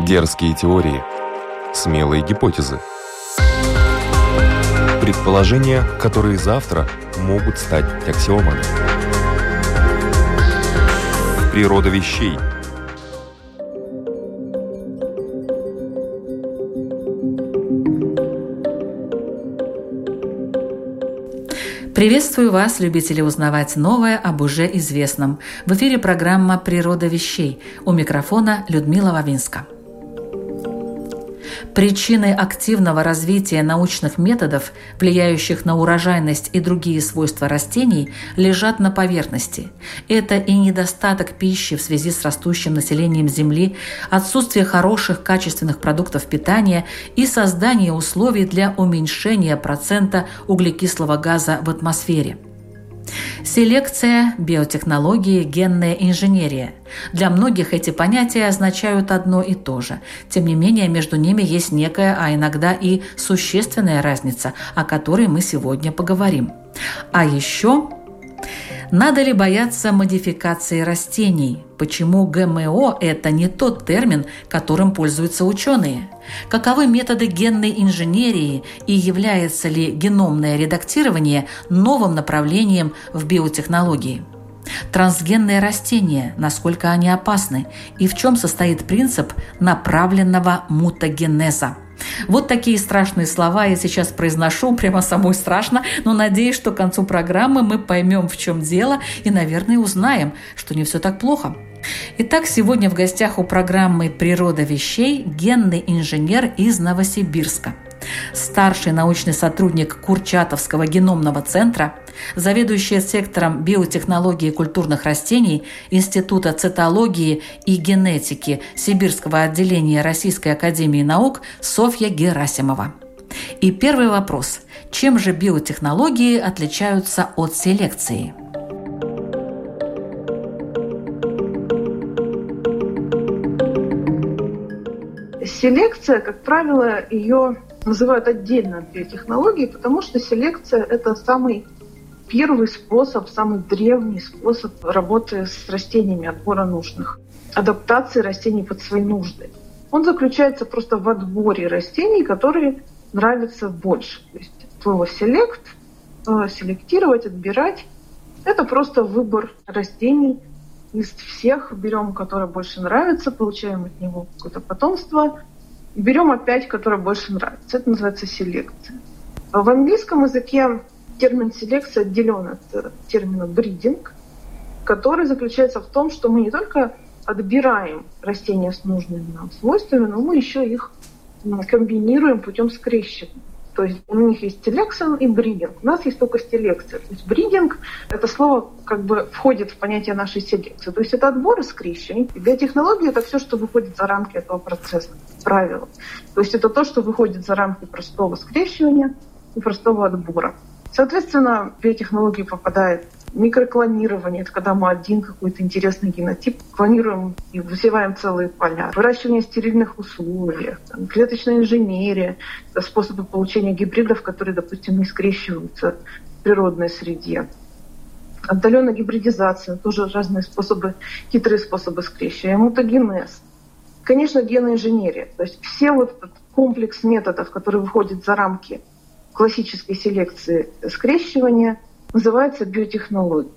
Дерзкие теории. Смелые гипотезы. Предположения, которые завтра могут стать аксиомами. Природа вещей. Приветствую вас, любители узнавать новое об уже известном. В эфире программа «Природа вещей». У микрофона Людмила Вавинска. Причины активного развития научных методов, влияющих на урожайность и другие свойства растений, лежат на поверхности. Это и недостаток пищи в связи с растущим населением Земли, отсутствие хороших качественных продуктов питания и создание условий для уменьшения процента углекислого газа в атмосфере – Селекция, биотехнологии, генная инженерия. Для многих эти понятия означают одно и то же. Тем не менее, между ними есть некая, а иногда и существенная разница, о которой мы сегодня поговорим. А еще надо ли бояться модификации растений? Почему ГМО – это не тот термин, которым пользуются ученые? Каковы методы генной инженерии и является ли геномное редактирование новым направлением в биотехнологии? Трансгенные растения, насколько они опасны и в чем состоит принцип направленного мутагенеза – вот такие страшные слова я сейчас произношу, прямо самой страшно, но надеюсь, что к концу программы мы поймем, в чем дело, и, наверное, узнаем, что не все так плохо. Итак, сегодня в гостях у программы «Природа вещей» генный инженер из Новосибирска – старший научный сотрудник Курчатовского геномного центра, заведующая сектором биотехнологии культурных растений Института цитологии и генетики Сибирского отделения Российской академии наук Софья Герасимова. И первый вопрос. Чем же биотехнологии отличаются от селекции? Селекция, как правило, ее называют отдельно биотехнологии, потому что селекция – это самый первый способ, самый древний способ работы с растениями, отбора нужных, адаптации растений под свои нужды. Он заключается просто в отборе растений, которые нравятся больше. То есть слово «селект», э, селектировать, отбирать – это просто выбор растений из всех, берем, которое больше нравится, получаем от него какое-то потомство – берем опять, которая больше нравится. Это называется селекция. В английском языке термин селекция отделен от термина бридинг, который заключается в том, что мы не только отбираем растения с нужными нам свойствами, но мы еще их комбинируем путем скрещивания. То есть у них есть селекция и бридинг. У нас есть только селекция. То есть бридинг – это слово как бы входит в понятие нашей селекции. То есть это отбор и скрещивание. Биотехнология – это все, что выходит за рамки этого процесса, правила. То есть это то, что выходит за рамки простого скрещивания и простого отбора. Соответственно, биотехнологии попадает Микроклонирование – это когда мы один какой-то интересный генотип клонируем и высеваем целые поля. Выращивание в стерильных условиях, там, клеточная инженерия – способы получения гибридов, которые, допустим, не скрещиваются в природной среде. Отдаленная гибридизация – тоже разные способы, хитрые способы скрещивания. Мутагенез. Конечно, геноинженерия. То есть все вот этот комплекс методов, которые выходят за рамки классической селекции скрещивания – называется биотехнология,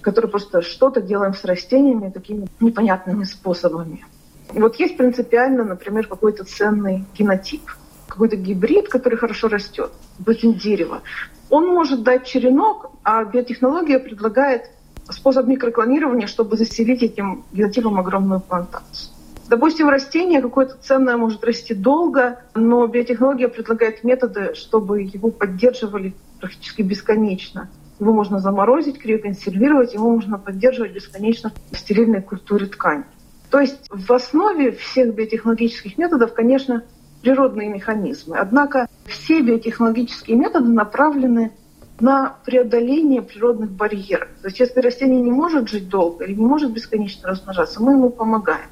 которая просто что-то делаем с растениями такими непонятными способами. Вот есть принципиально, например, какой-то ценный генотип, какой-то гибрид, который хорошо растет, допустим, дерево. Он может дать черенок, а биотехнология предлагает способ микроклонирования, чтобы заселить этим генотипом огромную плантацию. Допустим, растение какое-то ценное может расти долго, но биотехнология предлагает методы, чтобы его поддерживали практически бесконечно. Его можно заморозить, криоконсервировать, его можно поддерживать бесконечно в стерильной культуре ткани. То есть в основе всех биотехнологических методов, конечно, природные механизмы. Однако все биотехнологические методы направлены на преодоление природных барьеров. То есть если растение не может жить долго или не может бесконечно размножаться, мы ему помогаем.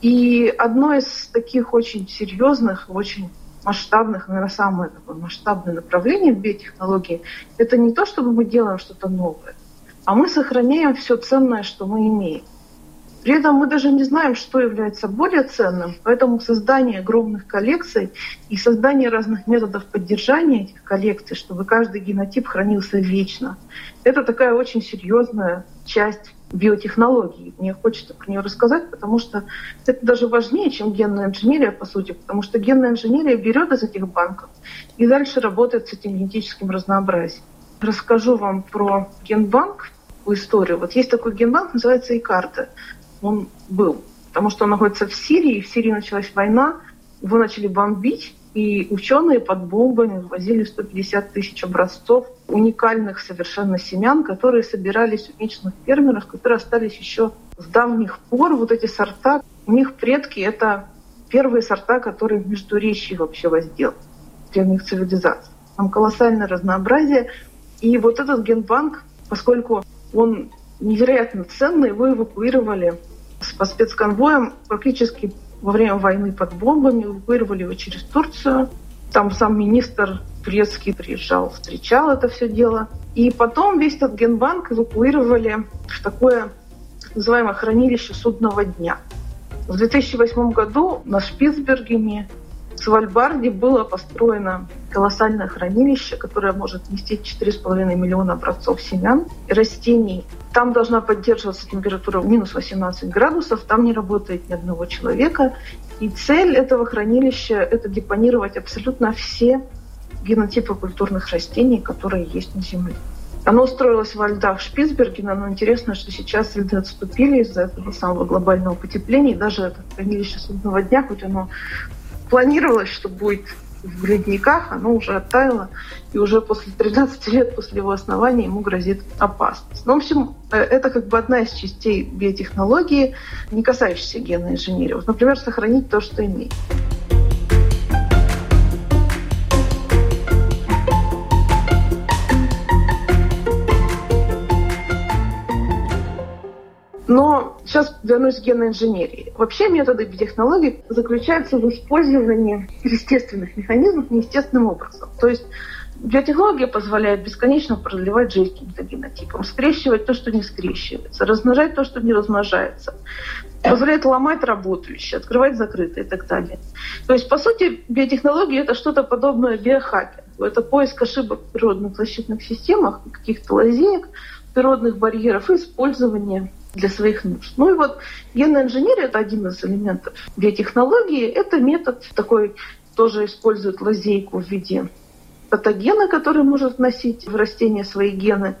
И одно из таких очень серьезных, очень масштабных, наверное, самое такое масштабное направление в биотехнологии, это не то, чтобы мы делаем что-то новое, а мы сохраняем все ценное, что мы имеем. При этом мы даже не знаем, что является более ценным, поэтому создание огромных коллекций и создание разных методов поддержания этих коллекций, чтобы каждый генотип хранился вечно, это такая очень серьезная часть биотехнологии. Мне хочется про нее рассказать, потому что это даже важнее, чем генная инженерия, по сути, потому что генная инженерия берет из этих банков и дальше работает с этим генетическим разнообразием. Расскажу вам про генбанк, историю. Вот есть такой генбанк, называется ИКАРТа он был. Потому что он находится в Сирии, в Сирии началась война, его начали бомбить, и ученые под бомбами ввозили 150 тысяч образцов уникальных совершенно семян, которые собирались у местных фермеров, которые остались еще с давних пор. Вот эти сорта, у них предки — это первые сорта, которые в Междуречии вообще воздел древних цивилизаций. Там колоссальное разнообразие. И вот этот генбанк, поскольку он невероятно ценный, его эвакуировали по спецконвоям практически во время войны под бомбами, эвакуировали его через Турцию. Там сам министр турецкий приезжал, встречал это все дело. И потом весь этот генбанк эвакуировали в такое называемое хранилище судного дня. В 2008 году на Шпицбергене Свальбарде было построено колоссальное хранилище, которое может вместить 4,5 миллиона образцов семян и растений. Там должна поддерживаться температура минус 18 градусов, там не работает ни одного человека. И цель этого хранилища – это депонировать абсолютно все генотипы культурных растений, которые есть на Земле. Оно устроилось во льдах Шпицбергена, но интересно, что сейчас льды отступили из-за этого самого глобального потепления. И даже это хранилище судного дня, хоть оно планировалось, что будет в ледниках, оно уже оттаяло, и уже после 13 лет после его основания ему грозит опасность. Ну, в общем, э, это как бы одна из частей биотехнологии, не касающейся генной инженерии. Вот, например, сохранить то, что имеет. Сейчас вернусь к генной инженерии. Вообще методы биотехнологий заключаются в использовании естественных механизмов неестественным образом. То есть биотехнология позволяет бесконечно продлевать жизнь каким-то генотипам, скрещивать то, что не скрещивается, размножать то, что не размножается, позволяет ломать работающие, открывать закрытые и так далее. То есть, по сути, биотехнология — это что-то подобное биохакингу. Это поиск ошибок в природных защитных системах, каких-то лазеек, природных барьеров и использование для своих нужд. Ну и вот генная инженерия – это один из элементов биотехнологии. Это метод такой, тоже использует лазейку в виде патогена, который может вносить в растение свои гены,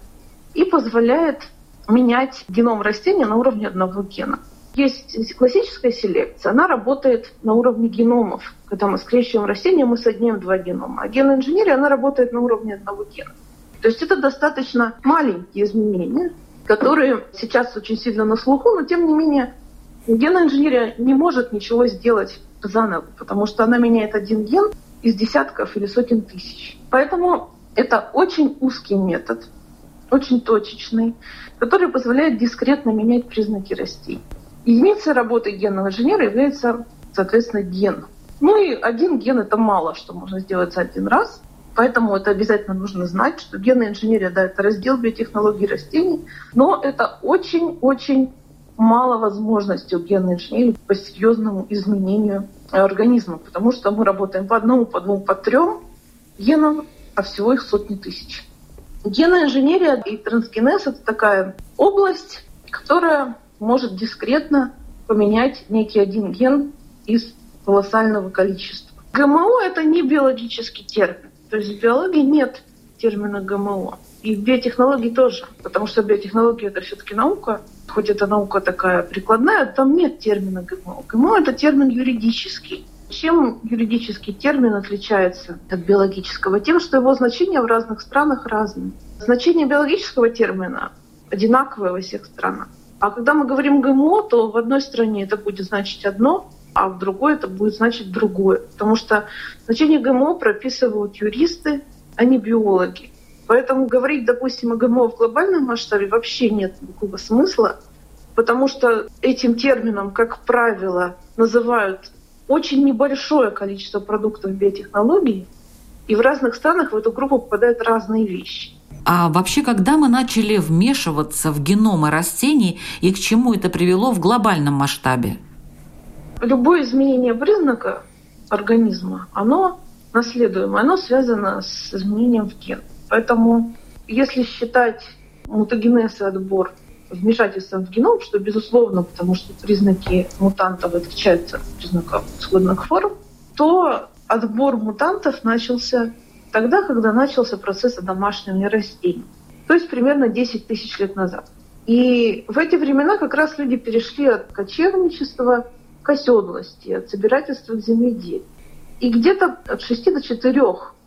и позволяет менять геном растения на уровне одного гена. Есть классическая селекция, она работает на уровне геномов. Когда мы скрещиваем растения, мы соединяем два генома. А генная инженерия, она работает на уровне одного гена. То есть это достаточно маленькие изменения, которые сейчас очень сильно на слуху, но тем не менее генная инженерия не может ничего сделать заново, потому что она меняет один ген из десятков или сотен тысяч. Поэтому это очень узкий метод, очень точечный, который позволяет дискретно менять признаки растений. Единицей работы генного инженера является, соответственно, ген. Ну и один ген – это мало, что можно сделать за один раз – Поэтому это обязательно нужно знать, что генная инженерия, да, это раздел биотехнологий растений, но это очень-очень мало возможностей у генной инженерии по серьезному изменению организма, потому что мы работаем по одному, по двум, по трем генам, а всего их сотни тысяч. Генная инженерия и трансгенез – это такая область, которая может дискретно поменять некий один ген из колоссального количества. ГМО – это не биологический термин. То есть в биологии нет термина ГМО. И в биотехнологии тоже, потому что биотехнология это все-таки наука, хоть это наука такая прикладная, там нет термина ГМО. ГМО это термин юридический. Чем юридический термин отличается от биологического? Тем, что его значение в разных странах разное. Значение биологического термина одинаковое во всех странах. А когда мы говорим ГМО, то в одной стране это будет значить одно, а в другой это будет значить другое. Потому что значение ГМО прописывают юристы, а не биологи. Поэтому говорить, допустим, о ГМО в глобальном масштабе вообще нет никакого смысла, потому что этим термином, как правило, называют очень небольшое количество продуктов биотехнологий, и в разных странах в эту группу попадают разные вещи. А вообще, когда мы начали вмешиваться в геномы растений и к чему это привело в глобальном масштабе? Любое изменение признака организма, оно наследуемое, оно связано с изменением в ген. Поэтому если считать мутагенез и отбор вмешательством в геном, что безусловно, потому что признаки мутантов отличаются от признаков исходных форм, то отбор мутантов начался тогда, когда начался процесс одомашнивания растений. То есть примерно 10 тысяч лет назад. И в эти времена как раз люди перешли от кочевничества к оседлости, от собирательства к земледелию. И где-то от 6 до 4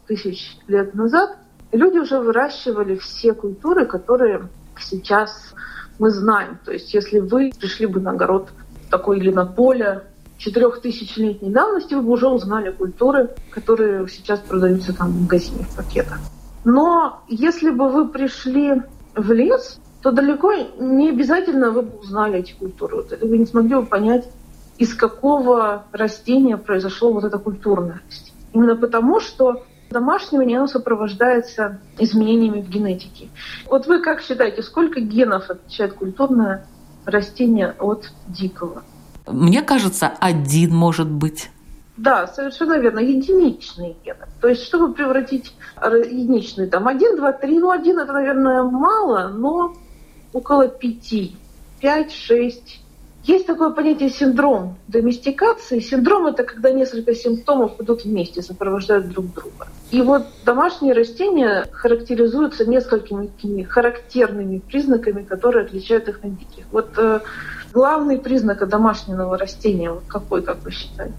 тысяч лет назад люди уже выращивали все культуры, которые сейчас мы знаем. То есть если вы пришли бы на огород такой или на поле четырехтысячелетней давности, вы бы уже узнали культуры, которые сейчас продаются там в магазине в пакетах. Но если бы вы пришли в лес, то далеко не обязательно вы бы узнали эти культуры. Вы не смогли бы понять, из какого растения произошло вот это культурное растение. Именно потому, что домашнее оно сопровождается изменениями в генетике. Вот вы как считаете, сколько генов отличает культурное растение от дикого? Мне кажется, один может быть. Да, совершенно верно. Единичные гены. То есть, чтобы превратить единичный, там, один, два, три, ну, один это, наверное, мало, но около пяти, пять, шесть есть такое понятие синдром доместикации. Синдром – это когда несколько симптомов идут вместе, сопровождают друг друга. И вот домашние растения характеризуются несколькими такими характерными признаками, которые отличают их от диких. Вот э, главный признак домашнего растения вот какой, как вы считаете?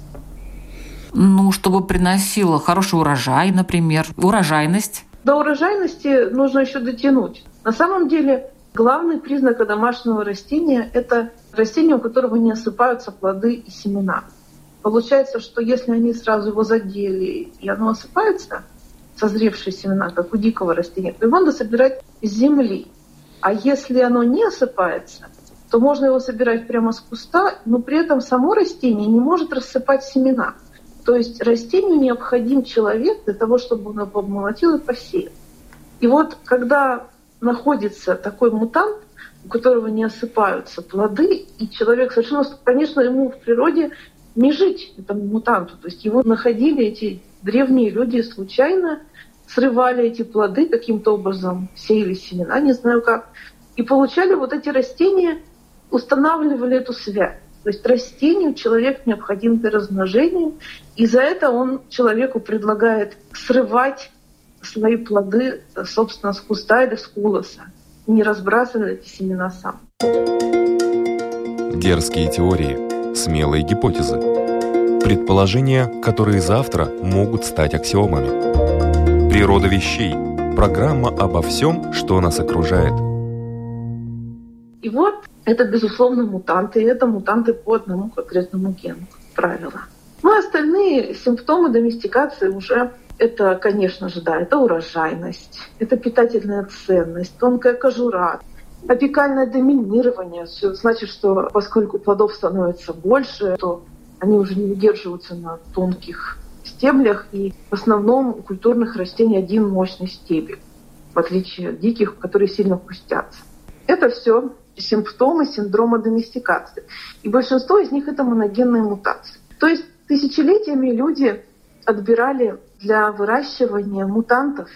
Ну, чтобы приносило хороший урожай, например, урожайность. До урожайности нужно еще дотянуть. На самом деле Главный признак домашнего растения – это растение, у которого не осыпаются плоды и семена. Получается, что если они сразу его задели, и оно осыпается, созревшие семена, как у дикого растения, то его надо собирать с земли. А если оно не осыпается, то можно его собирать прямо с куста, но при этом само растение не может рассыпать семена. То есть растению необходим человек для того, чтобы он его обмолотил и посеял. И вот когда находится такой мутант, у которого не осыпаются плоды, и человек совершенно, конечно, ему в природе не жить этому мутанту. То есть его находили эти древние люди случайно, срывали эти плоды каким-то образом, сеяли семена, не знаю как, и получали вот эти растения, устанавливали эту связь. То есть растению человек необходим для размножения, и за это он человеку предлагает срывать свои плоды, собственно, с куста или с колоса. Не разбрасывая эти семена сам. Дерзкие теории, смелые гипотезы, предположения, которые завтра могут стать аксиомами. Природа вещей. Программа обо всем, что нас окружает. И вот это, безусловно, мутанты. И это мутанты по одному конкретному гену, как правило. Ну, остальные симптомы доместикации уже это, конечно же, да, это урожайность, это питательная ценность, тонкая кожура, опекальное доминирование. Значит, что поскольку плодов становится больше, то они уже не удерживаются на тонких стеблях, и в основном у культурных растений один мощный стебель, в отличие от диких, которые сильно хрустятся. Это все симптомы синдрома доместикации. И большинство из них это моногенные мутации. То есть тысячелетиями люди отбирали для выращивания мутантов.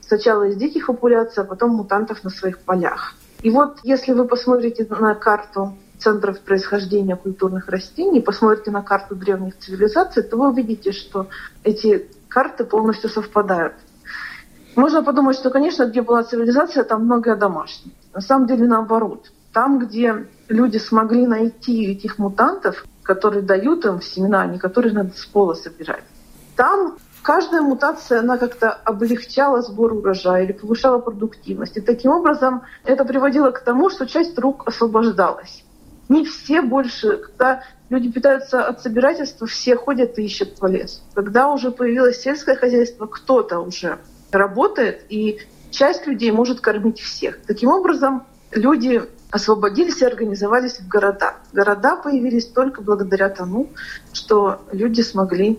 Сначала из диких популяций, а потом мутантов на своих полях. И вот если вы посмотрите на карту центров происхождения культурных растений, посмотрите на карту древних цивилизаций, то вы увидите, что эти карты полностью совпадают. Можно подумать, что, конечно, где была цивилизация, там многое домашнее. На самом деле наоборот. Там, где люди смогли найти этих мутантов, которые дают им семена, а не которые надо с пола собирать, там каждая мутация, она как-то облегчала сбор урожая или повышала продуктивность. И таким образом это приводило к тому, что часть рук освобождалась. Не все больше, когда люди питаются от собирательства, все ходят и ищут по лесу. Когда уже появилось сельское хозяйство, кто-то уже работает, и часть людей может кормить всех. Таким образом, люди освободились и организовались в города. Города появились только благодаря тому, что люди смогли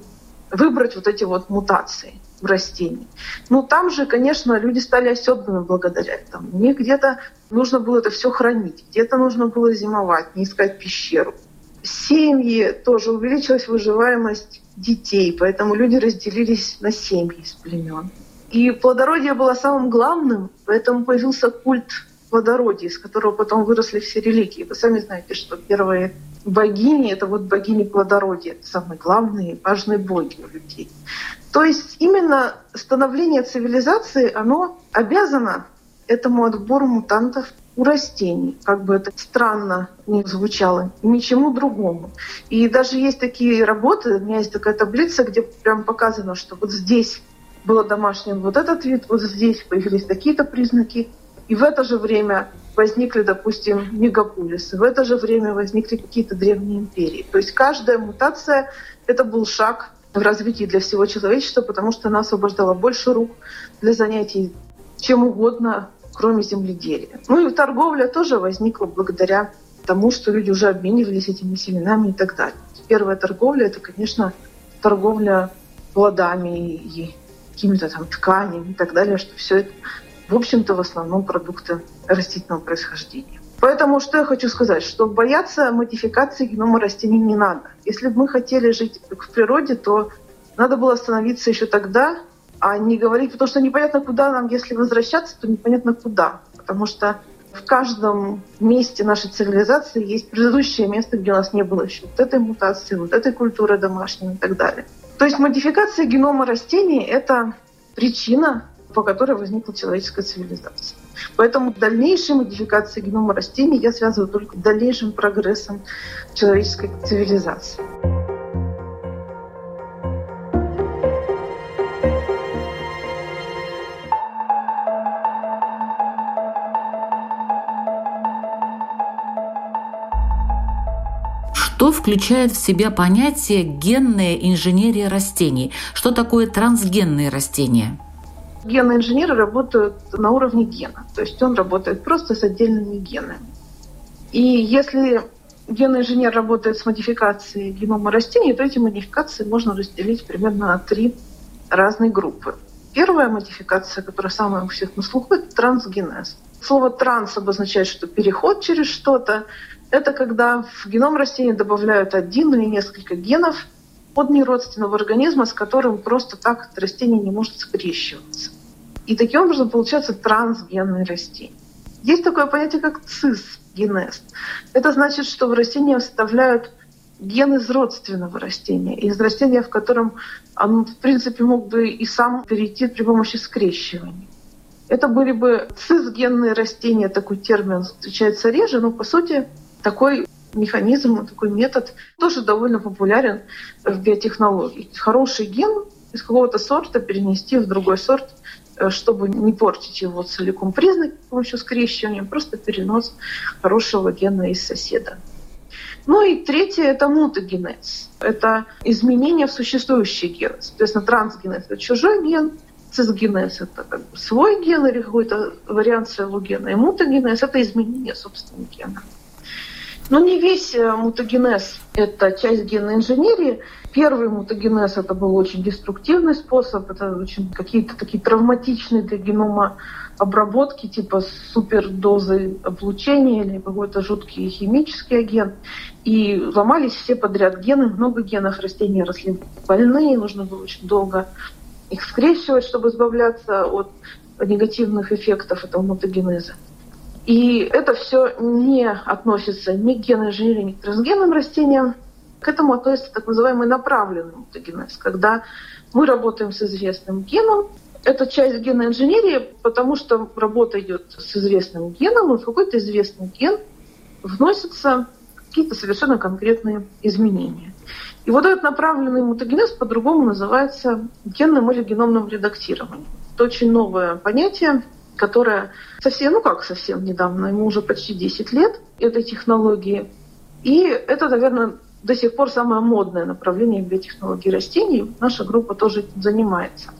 выбрать вот эти вот мутации. в растении. Ну, там же, конечно, люди стали оседлыми благодаря этому. Мне где-то нужно было это все хранить, где-то нужно было зимовать, не искать пещеру. Семьи тоже увеличилась выживаемость детей, поэтому люди разделились на семьи из племен. И плодородие было самым главным, поэтому появился культ плодородия, из которого потом выросли все религии. Вы сами знаете, что первые богини — это вот богини плодородия, самые главные, важные боги у людей. То есть именно становление цивилизации, оно обязано этому отбору мутантов у растений, как бы это странно не звучало, ничему другому. И даже есть такие работы, у меня есть такая таблица, где прям показано, что вот здесь было домашним вот этот вид, вот здесь появились такие-то признаки, и в это же время возникли, допустим, мегаполисы, в это же время возникли какие-то древние империи. То есть каждая мутация — это был шаг в развитии для всего человечества, потому что она освобождала больше рук для занятий чем угодно, кроме земледелия. Ну и торговля тоже возникла благодаря тому, что люди уже обменивались этими семенами и так далее. Первая торговля — это, конечно, торговля плодами и какими-то там тканями и так далее, что все это, в общем-то, в основном продукты растительного происхождения. Поэтому что я хочу сказать, что бояться модификации генома растений не надо. Если бы мы хотели жить в природе, то надо было остановиться еще тогда, а не говорить, потому что непонятно, куда нам, если возвращаться, то непонятно куда. Потому что в каждом месте нашей цивилизации есть предыдущее место, где у нас не было еще вот этой мутации, вот этой культуры домашней и так далее. То есть модификация генома растений – это причина, по которой возникла человеческая цивилизация. Поэтому дальнейшие модификации генома растений я связываю только с дальнейшим прогрессом человеческой цивилизации. Что включает в себя понятие генная инженерия растений? Что такое трансгенные растения? Генные инженеры работают на уровне гена, то есть он работает просто с отдельными генами. И если генный инженер работает с модификацией генома растений, то эти модификации можно разделить примерно на три разные группы. Первая модификация, которая самая у всех на слуху, это трансгенез. Слово «транс» обозначает, что переход через что-то. Это когда в геном растения добавляют один или несколько генов от неродственного организма, с которым просто так растение не может скрещиваться. И таким образом получается трансгенные растения. Есть такое понятие, как цисгенез. Это значит, что в растение вставляют ген из родственного растения, из растения, в котором он, в принципе, мог бы и сам перейти при помощи скрещивания. Это были бы цисгенные растения, такой термин встречается реже, но по сути такой механизм, такой метод тоже довольно популярен в биотехнологии. Хороший ген из какого-то сорта перенести в другой сорт, чтобы не портить его целиком признак с помощью скрещивания, просто перенос хорошего гена из соседа. Ну и третье – это мутагенез. Это изменение в существующий ген. Соответственно, трансгенез – это чужой ген, цисгенез – это как бы свой ген или какой-то вариант своего гена. И мутагенез – это изменение собственного гена. Но не весь э, мутагенез – это часть генной инженерии. Первый мутагенез – это был очень деструктивный способ, это очень какие-то такие травматичные для генома обработки, типа супердозы облучения или какой-то жуткий химический агент. И ломались все подряд гены, много генов растения росли больные, нужно было очень долго их скрещивать, чтобы избавляться от негативных эффектов этого мутагенеза. И это все не относится ни к генной инженерии, ни к трансгенным растениям. К этому относится так называемый направленный мутагенез, когда мы работаем с известным геном. Это часть генной инженерии, потому что работа идет с известным геном, и в какой-то известный ген вносятся какие-то совершенно конкретные изменения. И вот этот направленный мутагенез по-другому называется генным или геномным редактированием. Это очень новое понятие, которая совсем, ну как совсем недавно, ему уже почти 10 лет этой технологии. И это, наверное, до сих пор самое модное направление биотехнологии растений. Наша группа тоже этим занимается.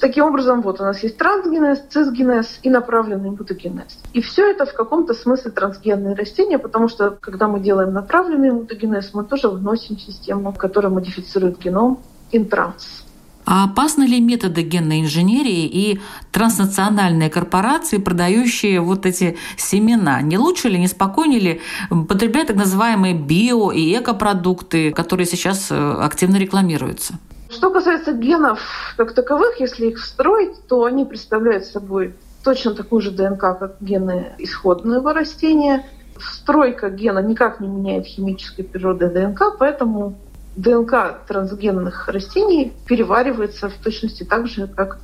Таким образом, вот у нас есть трансгенез, цисгенез и направленный мутагенез. И все это в каком-то смысле трансгенные растения, потому что когда мы делаем направленный мутагенез, мы тоже вносим систему, которая модифицирует геном, интранс. А опасны ли методы генной инженерии и транснациональные корпорации, продающие вот эти семена? Не лучше ли, не спокойнее ли потреблять так называемые био- и экопродукты, которые сейчас э, активно рекламируются? Что касается генов как таковых, если их встроить, то они представляют собой точно такую же ДНК, как гены исходного растения. Встройка гена никак не меняет химической природы ДНК, поэтому ДНК трансгенных растений переваривается в точности так же, как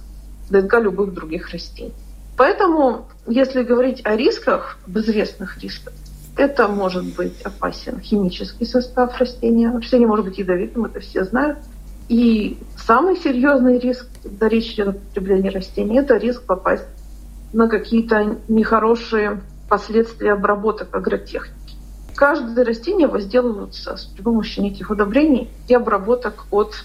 ДНК любых других растений. Поэтому, если говорить о рисках, об известных рисках, это может быть опасен химический состав растения. Растение может быть ядовитым, это все знают. И самый серьезный риск, когда речь идет о потреблении растений, это риск попасть на какие-то нехорошие последствия обработок агротехники. Каждое растение возделывается при помощи неких удобрений и обработок от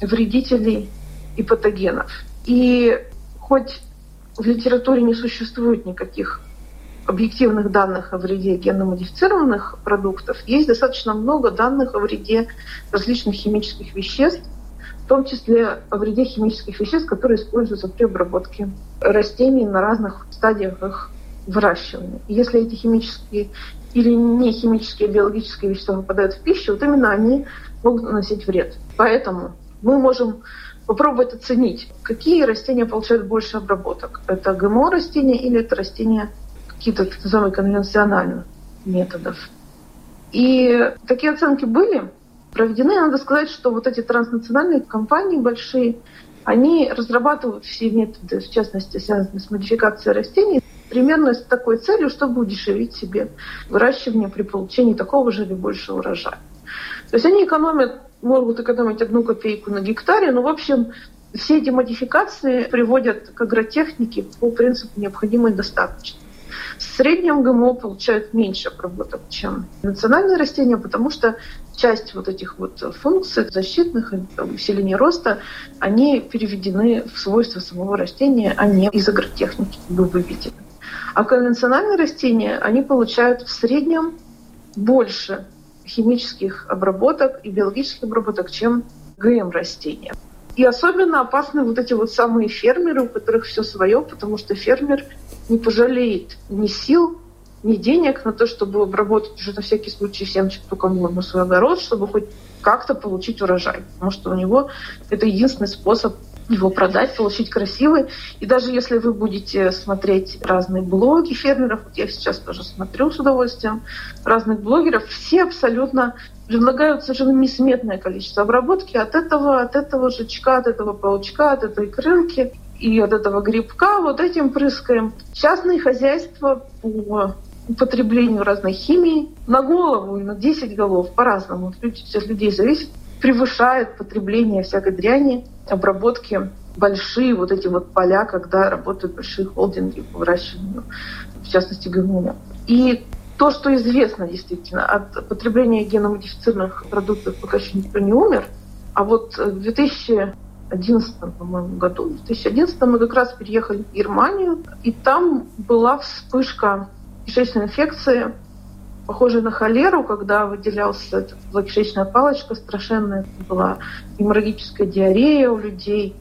вредителей и патогенов. И хоть в литературе не существует никаких объективных данных о вреде генно-модифицированных продуктов, есть достаточно много данных о вреде различных химических веществ, в том числе о вреде химических веществ, которые используются при обработке растений на разных стадиях их выращивания. И если эти химические или не химические, а биологические вещества попадают в пищу, вот именно они могут наносить вред. Поэтому мы можем попробовать оценить, какие растения получают больше обработок. Это ГМО растения или это растения какие-то так называемые конвенциональных методов. И такие оценки были проведены. Надо сказать, что вот эти транснациональные компании большие, они разрабатывают все методы, в частности, связанные с модификацией растений, примерно с такой целью, чтобы удешевить себе выращивание при получении такого же или большего урожая. То есть они экономят, могут экономить одну копейку на гектаре, но, в общем, все эти модификации приводят к агротехнике по принципу необходимой достаточно. В среднем ГМО получают меньше обработок, чем национальные растения, потому что часть вот этих вот функций защитных, усиления роста, они переведены в свойства самого растения, а не из агротехники бы выведены. А конвенциональные растения, они получают в среднем больше химических обработок и биологических обработок, чем ГМ растения. И особенно опасны вот эти вот самые фермеры, у которых все свое, потому что фермер не пожалеет ни сил, ни денег на то, чтобы обработать уже на всякий случай семечек тукомор на свой огород, чтобы хоть как-то получить урожай. Потому что у него это единственный способ его продать, получить красивый. И даже если вы будете смотреть разные блоги фермеров, я сейчас тоже смотрю с удовольствием разных блогеров, все абсолютно предлагают совершенно несметное количество обработки от этого, от этого жучка, от этого паучка, от этой крылки и от этого грибка. Вот этим прыскаем. Частные хозяйства по употреблению разной химии на голову и на 10 голов по-разному. От людей зависит превышает потребление всякой дряни, обработки большие вот эти вот поля, когда работают большие холдинги по выращиванию, в частности, ГМО. И то, что известно действительно от потребления геномодифицированных продуктов, пока еще никто не умер, а вот в 2011 по-моему, году, в 2011 мы как раз переехали в Германию, и там была вспышка кишечной инфекции, похожей на холеру, когда выделялся эта кишечная палочка страшенная, была геморрагическая диарея у людей,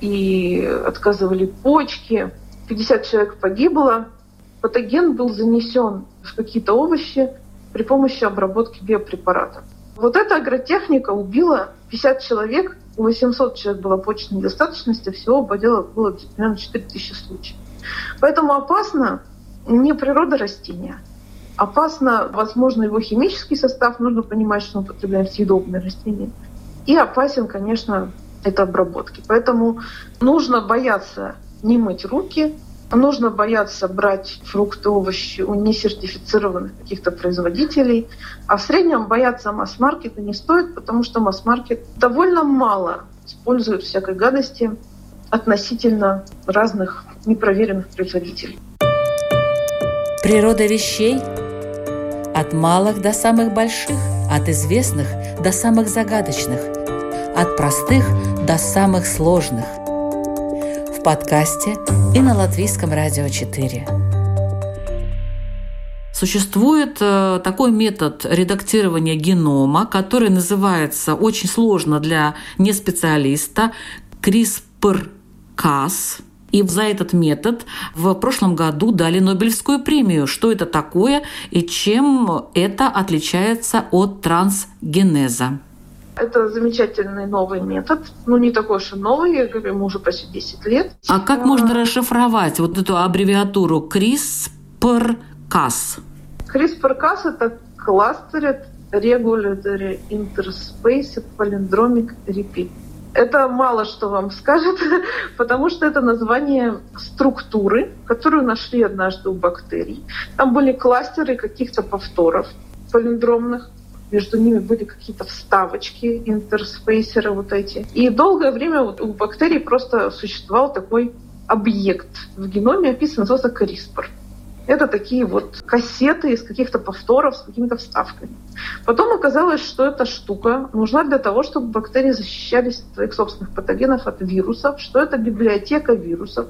и отказывали почки. 50 человек погибло. Патоген был занесен в какие-то овощи при помощи обработки биопрепаратов. Вот эта агротехника убила 50 человек, у 800 человек была почечная недостаточность, а всего было, было примерно 4000 случаев. Поэтому опасно не природа растения, Опасно, возможно, его химический состав. Нужно понимать, что мы употребляем съедобные растения. И опасен, конечно, это обработки. Поэтому нужно бояться не мыть руки, нужно бояться брать фрукты, овощи у несертифицированных каких-то производителей. А в среднем бояться масс-маркета не стоит, потому что масс-маркет довольно мало использует всякой гадости относительно разных непроверенных производителей. Природа вещей от малых до самых больших, от известных до самых загадочных, от простых до самых сложных. В подкасте и на Латвийском радио 4. Существует э, такой метод редактирования генома, который называется очень сложно для неспециалиста CRISPR-Cas. И за этот метод в прошлом году дали Нобелевскую премию. Что это такое и чем это отличается от трансгенеза? Это замечательный новый метод. Ну, не такой уж и новый, я говорю, ему уже почти 10 лет. А как можно расшифровать вот эту аббревиатуру CRISPR-Cas? CRISPR-Cas – это Clustered Regulatory Interspace Palindromic Repeat. Это мало что вам скажет, потому что это название структуры, которую нашли однажды у бактерий. Там были кластеры каких-то повторов палиндромных, между ними были какие-то вставочки, интерспейсеры вот эти. И долгое время вот у бактерий просто существовал такой объект в геноме, описан, назывался CRISPR. Это такие вот кассеты из каких-то повторов с какими-то вставками. Потом оказалось, что эта штука нужна для того, чтобы бактерии защищались от своих собственных патогенов, от вирусов, что это библиотека вирусов.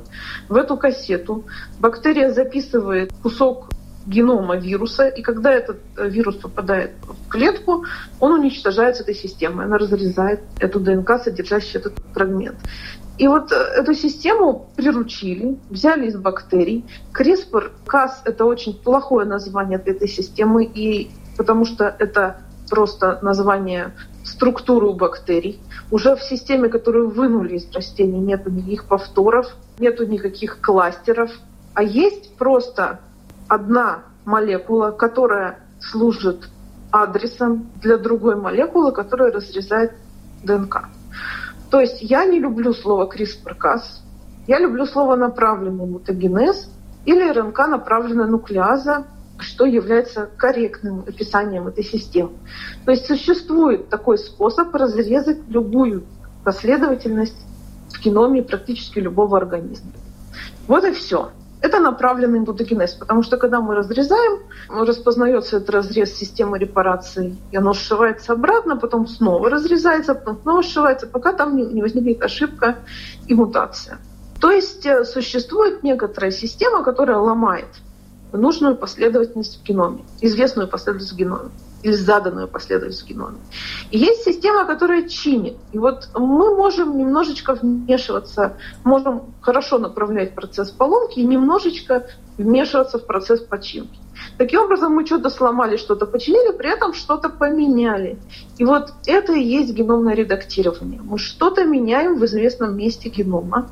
В эту кассету бактерия записывает кусок генома вируса, и когда этот э, вирус попадает в клетку, он уничтожается этой системой, она разрезает эту ДНК, содержащую этот фрагмент. И вот э, эту систему приручили, взяли из бактерий. CRISPR-Cas – это очень плохое название для этой системы, и потому что это просто название структуры у бактерий. Уже в системе, которую вынули из растений, нет никаких повторов, нет никаких кластеров, а есть просто одна молекула, которая служит адресом для другой молекулы, которая разрезает ДНК. То есть я не люблю слово CRISPR-Cas, я люблю слово направленный мутагенез или РНК направленная нуклеаза, что является корректным описанием этой системы. То есть существует такой способ разрезать любую последовательность в геноме практически любого организма. Вот и все. Это направленный мутагенез, потому что когда мы разрезаем, распознается этот разрез системы репарации, и оно сшивается обратно, потом снова разрезается, потом снова сшивается, пока там не возникнет ошибка и мутация. То есть э, существует некоторая система, которая ломает нужную последовательность в геноме, известную последовательность в геноме или заданную последовательность в геноме. И есть система, которая чинит. И вот мы можем немножечко вмешиваться, можем хорошо направлять процесс поломки и немножечко вмешиваться в процесс починки. Таким образом, мы что-то сломали, что-то починили, при этом что-то поменяли. И вот это и есть геномное редактирование. Мы что-то меняем в известном месте генома,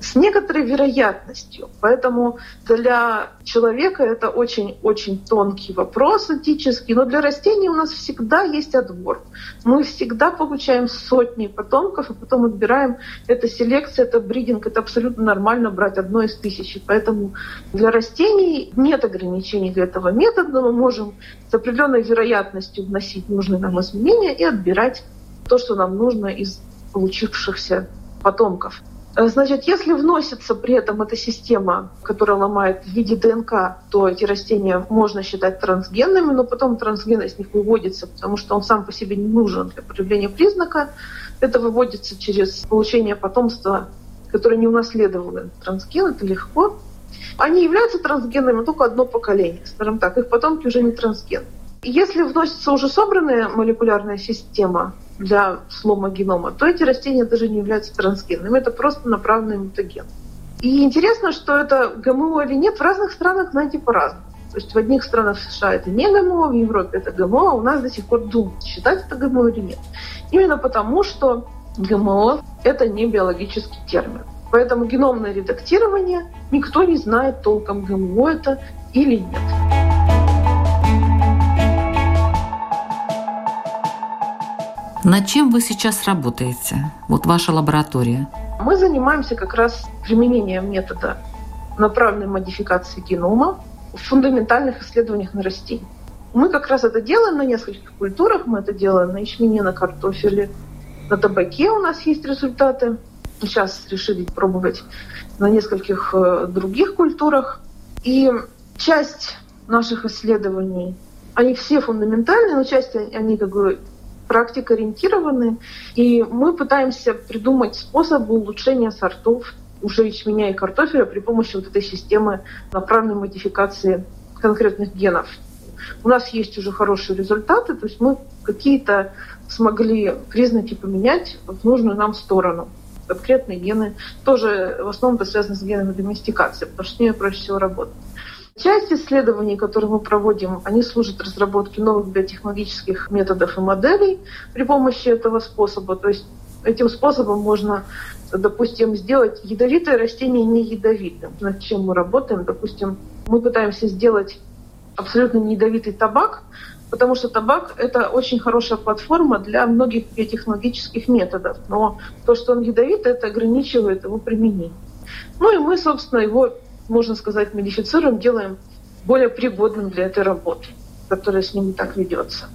с некоторой вероятностью. Поэтому для человека это очень-очень тонкий вопрос этический, но для растений у нас всегда есть отбор. Мы всегда получаем сотни потомков, и потом отбираем. Это селекция, это бридинг, это абсолютно нормально брать одно из тысячи. Поэтому для растений нет ограничений для этого метода. Мы можем с определенной вероятностью вносить нужные нам изменения и отбирать то, что нам нужно из получившихся потомков. Э, значит, если вносится при этом эта система, которая ломает в виде ДНК, то эти растения можно считать трансгенными, но потом трансген из них выводится, потому что он сам по себе не нужен для проявления признака. Это выводится через получение потомства, которое не унаследовало трансген, это легко. Они являются трансгенами только одно поколение, скажем так, их потомки уже не трансген. Если вносится уже собранная молекулярная система, для слома генома, то эти растения даже не являются трансгенными, это просто направленный мутаген. И интересно, что это ГМО или нет, в разных странах, знаете, по-разному. То есть в одних странах США это не ГМО, в Европе это ГМО, а у нас до сих пор думают, считать это ГМО или нет. Именно потому, что ГМО – это не биологический термин. Поэтому геномное редактирование никто не знает толком, ГМО это или нет. Над чем вы сейчас работаете? Вот ваша лаборатория. Мы занимаемся как раз применением метода направленной модификации генома в фундаментальных исследованиях на растениях. Мы как раз это делаем на нескольких культурах. Мы это делаем на ячмене, на картофеле, на табаке у нас есть результаты. Сейчас решили пробовать на нескольких э, других культурах. И часть наших исследований, они все фундаментальные, но часть они как бы практикоориентированы, и мы пытаемся придумать способы улучшения сортов уже ячменя и картофеля при помощи вот этой системы направленной модификации конкретных генов. У нас есть уже хорошие результаты, то есть мы какие-то смогли признаки поменять в нужную нам сторону. Конкретные гены тоже в основном это связано с генами доместикации, потому что с ними проще всего работать. Часть исследований, которые мы проводим, они служат разработке новых биотехнологических методов и моделей при помощи этого способа. То есть этим способом можно, допустим, сделать ядовитое растение не ядовитым. Над чем мы работаем? Допустим, мы пытаемся сделать абсолютно не ядовитый табак, потому что табак – это очень хорошая платформа для многих биотехнологических методов. Но то, что он ядовит, это ограничивает его применение. Ну и мы, собственно, его можно сказать, модифицируем, делаем более пригодным для этой работы, которая с ним так ведется.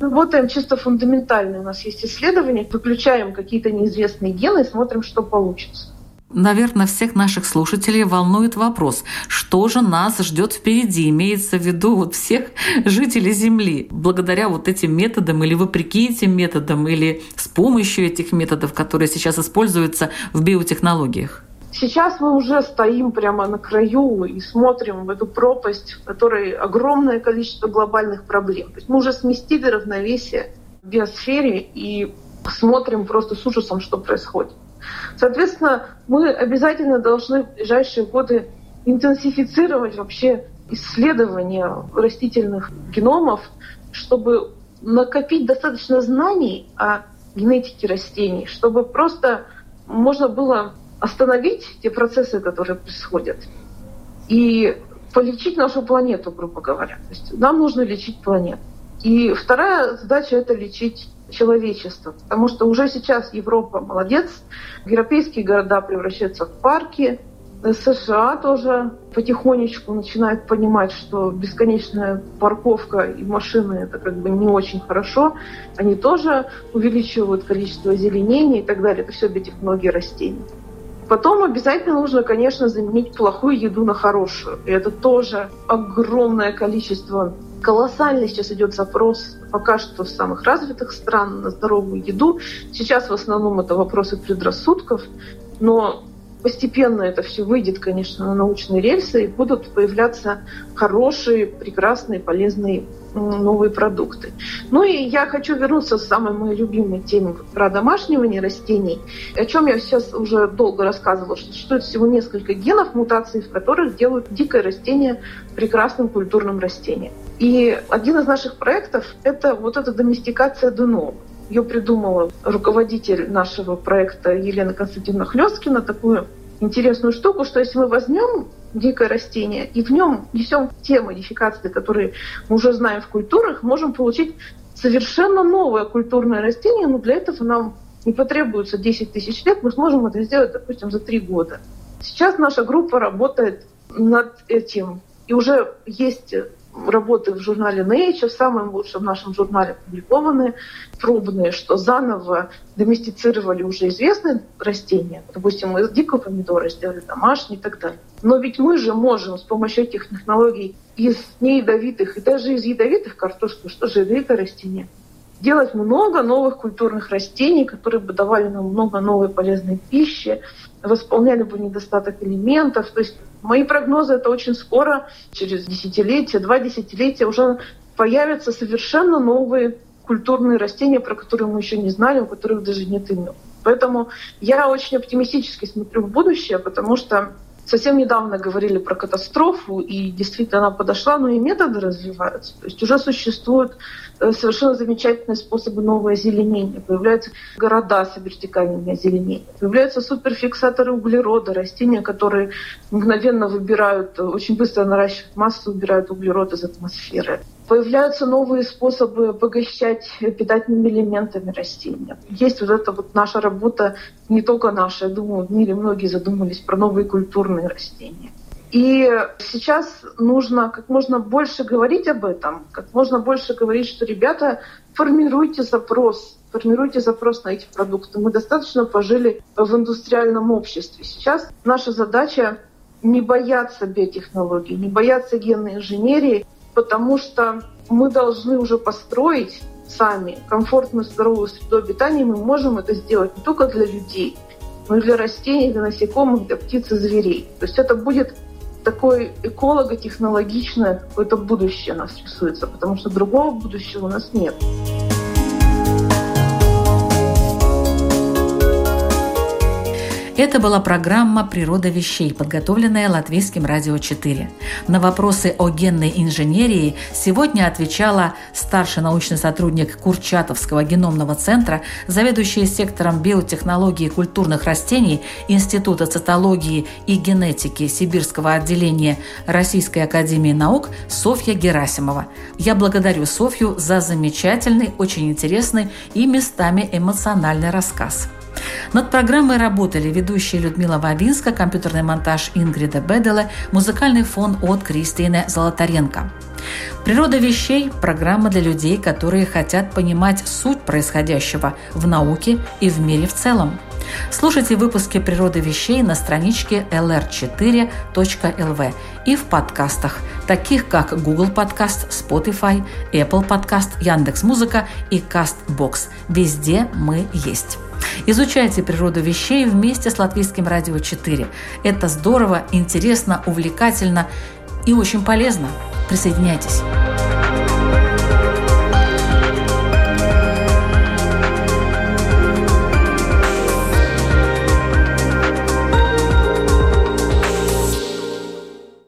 Работаем чисто фундаментально. У нас есть исследования, выключаем какие-то неизвестные гены и смотрим, что получится. Наверное, всех наших слушателей волнует вопрос, что же нас ждет впереди, имеется в виду вот всех жителей Земли, благодаря вот этим методам или вопреки этим методам, или с помощью этих методов, которые сейчас используются в биотехнологиях. Сейчас мы уже стоим прямо на краю и смотрим в эту пропасть, в которой огромное количество глобальных проблем. То есть мы уже сместили равновесие в биосфере и смотрим просто с ужасом, что происходит. Соответственно, мы обязательно должны в ближайшие годы интенсифицировать вообще исследования растительных геномов, чтобы накопить достаточно знаний о генетике растений, чтобы просто можно было остановить те процессы, которые происходят, и полечить нашу планету, грубо говоря. То есть нам нужно лечить планету. И вторая задача – это лечить человечество. Потому что уже сейчас Европа молодец, европейские города превращаются в парки, США тоже потихонечку начинают понимать, что бесконечная парковка и машины это как бы не очень хорошо. Они тоже увеличивают количество озеленения и так далее. Это все биотехнологии растений. Потом обязательно нужно, конечно, заменить плохую еду на хорошую. И это тоже огромное количество колоссальный сейчас идет запрос пока что в самых развитых стран на здоровую еду. Сейчас в основном это вопросы предрассудков, но постепенно это все выйдет, конечно, на научные рельсы и будут появляться хорошие, прекрасные, полезные новые продукты. Ну и я хочу вернуться к самой моей любимой теме про домашнивание растений, о чем я сейчас уже долго рассказывала, что существует всего несколько генов, мутаций в которых делают дикое растение прекрасным культурным растением. И один из наших проектов – это вот эта доместикация дынов. Ее придумала руководитель нашего проекта Елена Константиновна Хлесткина, такую интересную штуку, что если мы возьмем дикое растение и в нем несем те модификации, которые мы уже знаем в культурах, можем получить совершенно новое культурное растение, но для этого нам не потребуется 10 тысяч лет, мы сможем это сделать, допустим, за три года. Сейчас наша группа работает над этим, и уже есть работы в журнале Nature, в самом лучшем нашем журнале опубликованы, пробные, что заново доместицировали уже известные растения. Допустим, мы из дикого помидора сделали домашний и так далее. Но ведь мы же можем с помощью этих технологий из неядовитых и даже из ядовитых картошки, что же ядовитое растение, делать много новых культурных растений, которые бы давали нам много новой полезной пищи, восполняли бы недостаток элементов. То есть мои прогнозы это очень скоро, через десятилетия, два десятилетия уже появятся совершенно новые культурные растения, про которые мы еще не знали, у которых даже нет имен. Поэтому я очень оптимистически смотрю в будущее, потому что совсем недавно говорили про катастрофу, и действительно она подошла, но и методы развиваются. То есть уже существуют совершенно замечательные способы нового озеленения. Появляются города с вертикальным озеленением. Появляются суперфиксаторы углерода, растения, которые мгновенно выбирают, э, очень быстро наращивают массу, убирают углерод из атмосферы. Появляются новые способы обогащать питательными элементами растения. Есть вот эта вот наша работа, не только наша, я думаю, в мире многие задумались про новые культурные растения. И сейчас нужно как можно больше говорить об этом, как можно больше говорить, что ребята, формируйте запрос, формируйте запрос на эти продукты. Мы достаточно пожили в индустриальном обществе. Сейчас наша задача не бояться биотехнологий, не бояться генной инженерии, потому что мы должны уже построить сами комфортную здоровую среду обитания. Мы можем это сделать не только для людей, но и для растений, для насекомых, для птиц и зверей. То есть это будет такое эколого-технологичное какое-то будущее нас рисуется, потому что другого будущего у нас нет. Это была программа «Природа вещей», подготовленная Латвийским радио 4. На вопросы о генной инженерии сегодня отвечала старший научный сотрудник Курчатовского геномного центра, заведующая сектором биотехнологии культурных растений Института цитологии и генетики Сибирского отделения Российской академии наук Софья Герасимова. Я благодарю Софью за замечательный, очень интересный и местами эмоциональный рассказ. Над программой работали ведущие Людмила Вавинска, компьютерный монтаж Ингрида Бедела, музыкальный фон от Кристины Золотаренко. «Природа вещей» – программа для людей, которые хотят понимать суть происходящего в науке и в мире в целом. Слушайте выпуски «Природы вещей» на страничке lr4.lv и в подкастах, таких как Google Podcast, Spotify, Apple Podcast, Яндекс.Музыка и CastBox. Везде мы есть. Изучайте природу вещей вместе с Латвийским радио 4. Это здорово, интересно, увлекательно и очень полезно. Присоединяйтесь.